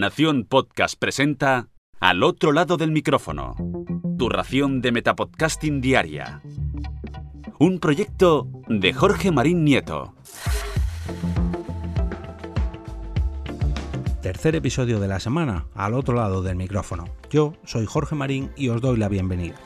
Nación Podcast presenta Al otro lado del micrófono. Tu ración de Metapodcasting Diaria. Un proyecto de Jorge Marín Nieto. Tercer episodio de la semana, al otro lado del micrófono. Yo soy Jorge Marín y os doy la bienvenida.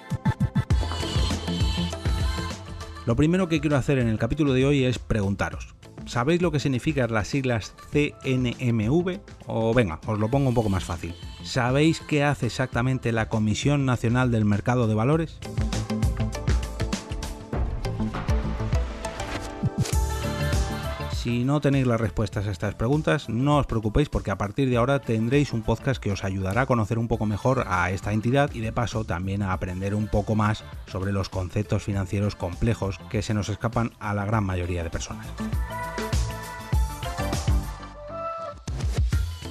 Lo primero que quiero hacer en el capítulo de hoy es preguntaros, ¿sabéis lo que significan las siglas CNMV? O venga, os lo pongo un poco más fácil. ¿Sabéis qué hace exactamente la Comisión Nacional del Mercado de Valores? Si no tenéis las respuestas a estas preguntas, no os preocupéis porque a partir de ahora tendréis un podcast que os ayudará a conocer un poco mejor a esta entidad y de paso también a aprender un poco más sobre los conceptos financieros complejos que se nos escapan a la gran mayoría de personas.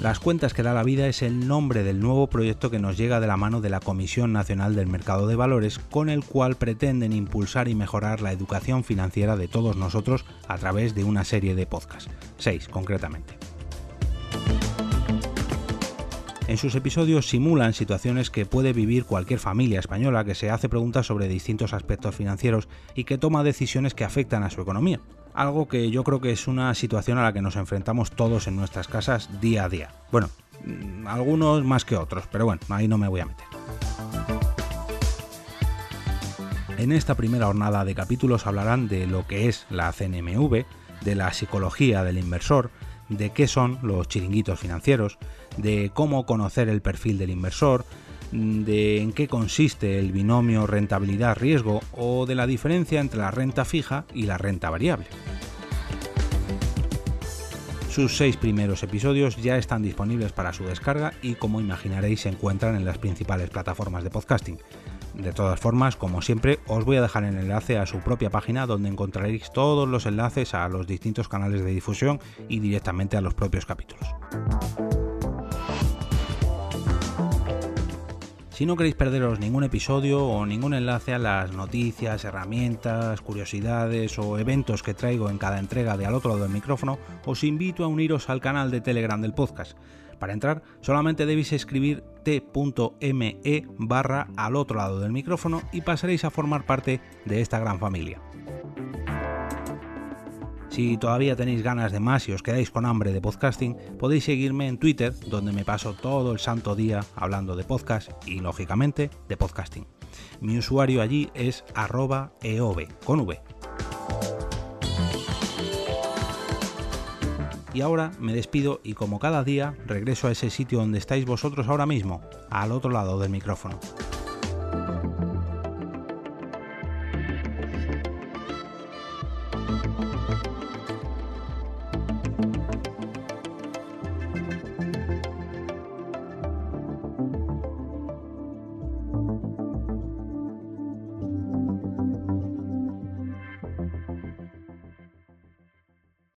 Las cuentas que da la vida es el nombre del nuevo proyecto que nos llega de la mano de la Comisión Nacional del Mercado de Valores, con el cual pretenden impulsar y mejorar la educación financiera de todos nosotros a través de una serie de podcasts, seis concretamente. En sus episodios simulan situaciones que puede vivir cualquier familia española que se hace preguntas sobre distintos aspectos financieros y que toma decisiones que afectan a su economía algo que yo creo que es una situación a la que nos enfrentamos todos en nuestras casas día a día. Bueno, mm, algunos más que otros, pero bueno, ahí no me voy a meter. En esta primera jornada de capítulos hablarán de lo que es la CNMV, de la psicología del inversor, de qué son los chiringuitos financieros, de cómo conocer el perfil del inversor, de en qué consiste el binomio rentabilidad-riesgo o de la diferencia entre la renta fija y la renta variable. Sus seis primeros episodios ya están disponibles para su descarga y como imaginaréis se encuentran en las principales plataformas de podcasting. De todas formas, como siempre, os voy a dejar el enlace a su propia página donde encontraréis todos los enlaces a los distintos canales de difusión y directamente a los propios capítulos. Si no queréis perderos ningún episodio o ningún enlace a las noticias, herramientas, curiosidades o eventos que traigo en cada entrega de al otro lado del micrófono, os invito a uniros al canal de Telegram del podcast. Para entrar solamente debéis escribir t.me barra al otro lado del micrófono y pasaréis a formar parte de esta gran familia. Si todavía tenéis ganas de más y os quedáis con hambre de podcasting, podéis seguirme en Twitter, donde me paso todo el santo día hablando de podcast y, lógicamente, de podcasting. Mi usuario allí es arroba. Y ahora me despido y como cada día regreso a ese sitio donde estáis vosotros ahora mismo, al otro lado del micrófono.